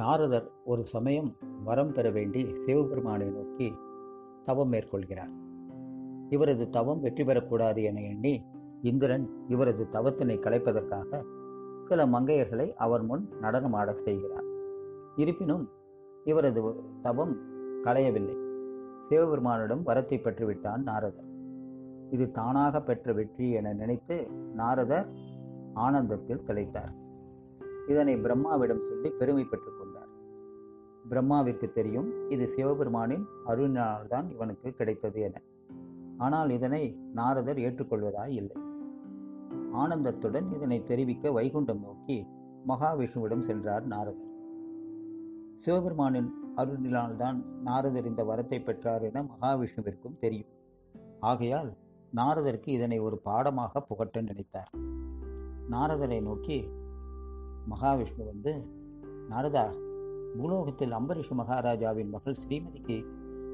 நாரதர் ஒரு சமயம் வரம் பெற வேண்டி சிவபெருமானை நோக்கி தவம் மேற்கொள்கிறார். இவரது தவம் வெற்றி பெறக்கூடாது என எண்ணி இந்திரன் இவரது தவத்தினை கலைப்பதற்காக சில மங்கையர்களை அவர் முன் நடனமாட செய்கிறார். இருப்பினும் இவரது தவம் களையவில்லை. சிவபெருமானிடம் வரத்தை பெற்றுவிட்டான் நாரதர். இது தானாக பெற்ற வெற்றி என நினைத்து நாரதர் ஆனந்தத்தில் திளைத்தார். இதனை பிரம்மாவிடம் சொல்லி பெருமை பெற்றுக்கொண்டார் பிரம்மாவிற்கு தெரியும் இது சிவபெருமானின் அருளினால்தான் இவனுக்கு கிடைத்தது என. ஆனால் இதனை நாரதர் ஏற்றுக்கொள்வதாய் இல்லை. ஆனந்தத்துடன் இதனை தெரிவிக்க வைகுண்டம் நோக்கி மகாவிஷ்ணுவிடம் சென்றார் நாரதர். சிவபெருமானின் அருளினால்தான் நாரதர் இந்த வரத்தை பெற்றார் என மகாவிஷ்ணுவிற்கும் தெரியும். ஆகையால் நாரதருக்கு இதனை ஒரு பாடமாக புகட்ட நினைத்தார். நாரதரை நோக்கி மகாவிஷ்ணு வந்து நாரதா பூலோகத்தில் அம்பரீஷ் மகாராஜாவின் மகள் ஸ்ரீமதிக்கு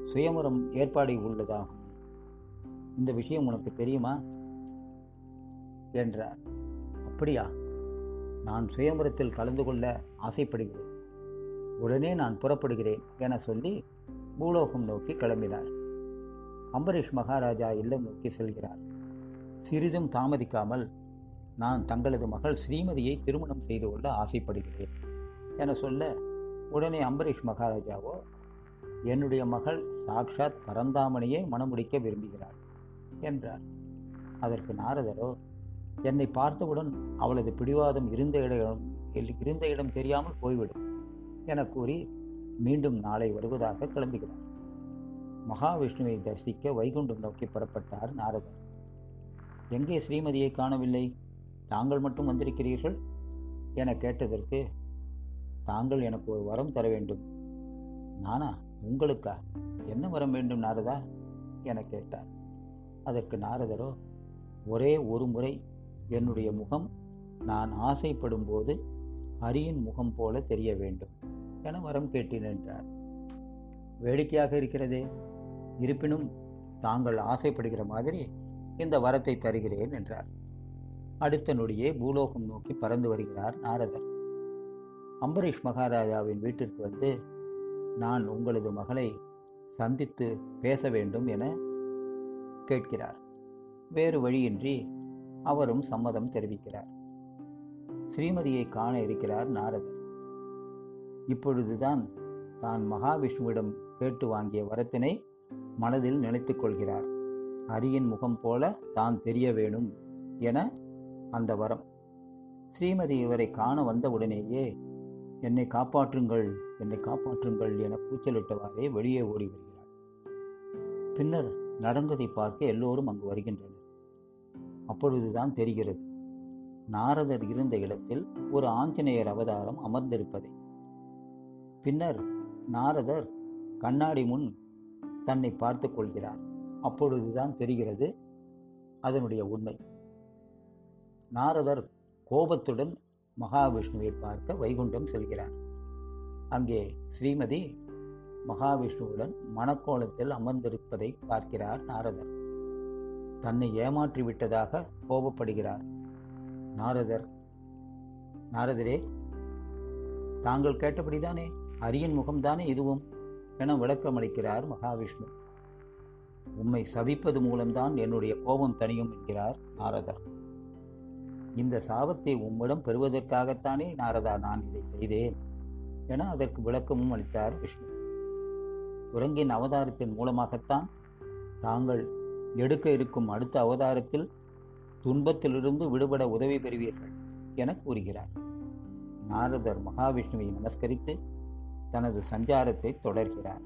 சுயமரம் ஏற்பாடு உள்ளதாகும். இந்த விஷயம் உனக்கு தெரியுமா? என்றார். அப்படியா? நான் சுயம்பரத்தில் கலந்து கொள்ள ஆசைப்படுகிறேன். உடனே நான் புறப்படுகிறேன் என சொல்லி பூலோகம் நோக்கி கிளம்பினார் அம்பரீஷ் மகாராஜா இல்லம் நோக்கி செல்கிறார். சிறிதும் தாமதிக்காமல் நான் தங்களது மகள் ஸ்ரீமதியை திருமணம் செய்து கொள்ள ஆசைப்படுகிறேன் என சொல்ல உடனே அம்பரீஷ் மகாராஜாவோ என்னுடைய மகள் சாக்ஷாத் பரந்தாமணியை மணமுடிக்க விரும்புகிறாள் என்றார். அதற்கு நாரதரோ என்னை பார்த்தவுடன் அவளது பிடிவாதம் இருந்த இடம் இருந்த இடம் தெரியாமல் போய்விடும் என கூறி மீண்டும் நாளை வருவதாக கிளம்புகிறார். மகாவிஷ்ணுவை தரிசிக்க வைகுண்டம் நோக்கி புறப்பட்டார் நாரதர். எங்கே ஸ்ரீமதியை காணவில்லை? தாங்கள் மட்டும் வந்திருக்கிறீர்கள்? என கேட்டதற்கு தாங்கள் எனக்கு ஒரு வரம் தர வேண்டும். நானா உங்களுக்கா? என்ன வரம் வேண்டும் நாரதா? என கேட்டார். அதற்கு நாரதரோ ஒரே ஒரு முறை என்னுடைய முகம் நான் ஆசைப்படும் போது ஹரியின் முகம் போல தெரிய வேண்டும் என வரம் கேட்டேன் என்றார். வேடிக்கையாக இருக்கிறதே. இருப்பினும் தாங்கள் ஆசைப்படுகிற மாதிரி இந்த வரத்தை தருகிறேன் என்றார். அடுத்த நொடியே பூலோகம் நோக்கி பறந்து வருகிறார் நாரதர். அம்பரீஷ் மகாராஜாவின் வீட்டிற்கு வந்து நான் உங்களது மகளை சந்தித்து பேச வேண்டும் என கேட்கிறார். வேறு வழியின்றி அவரும் சம்மதம் தெரிவிக்கிறார். ஸ்ரீமதியை காண இருக்கிறார் நாரதர். இப்பொழுதுதான் தான் மகாவிஷ்ணுவிடம் கேட்டு வாங்கிய வரத்தினை மனதில் நினைத்துக் கொள்கிறார். அரியின் முகம் போல தான் தெரிய வேணும் என அந்த வரம். ஸ்ரீமதி இவரை காண வந்தவுடனேயே என்னை காப்பாற்றுங்கள் என்னை காப்பாற்றுங்கள் என கூச்சலிட்டவாறே வெளியே ஓடி வருகிறார் பின்னர் நடந்ததை பார்க்க எல்லோரும் அங்கு வருகின்றனர். அப்பொழுதுதான் தெரிகிறது நாரதர் இருந்த இடத்தில் ஒரு ஆஞ்சநேயர் அவதாரம் அமர்ந்திருப்பதை. பின்னர் நாரதர் கண்ணாடி முன் தன்னை பார்த்து கொள்கிறார். அப்பொழுதுதான் தெரிகிறது அதனுடைய உண்மை. நாரதர் கோபத்துடன் மகாவிஷ்ணுவை பார்க்க வைகுண்டம் செல்கிறார். அங்கே ஸ்ரீமதி மகாவிஷ்ணுவுடன் மணக்கோலத்தில் அமர்ந்திருப்பதை பார்க்கிறார் நாரதர். தன்னை ஏமாற்றி விட்டதாக கோபப்படுகிறார். நாரதர் நாரதரே தாங்கள் கேட்டபடிதானே? அரியன் முகம்தானே இதுவும்? என விளக்கமளிக்கிறார் மகாவிஷ்ணு. உம்மை சபிப்பது மூலம்தான் என்னுடைய கோபம் தனியும் என்கிறார் நாரதர். இந்த சாபத்தை உம்மிடம் பெறுவதற்காகத்தானே நாரதா நான் இதை செய்தேன் என அதற்கு விளக்கமும் அளித்தார் விஷ்ணு. குரங்கின் அவதாரத்தின் மூலமாகத்தான் தாங்கள் எடுக்க இருக்கும் அடுத்த அவதாரத்தில் துன்பத்திலிருந்து விடுபட உதவி பெறுவீர்கள் என கூறுகிறார். நாரதர் மகாவிஷ்ணுவை நமஸ்கரித்து தனது சஞ்சாரத்தை தொடர்கிறார்.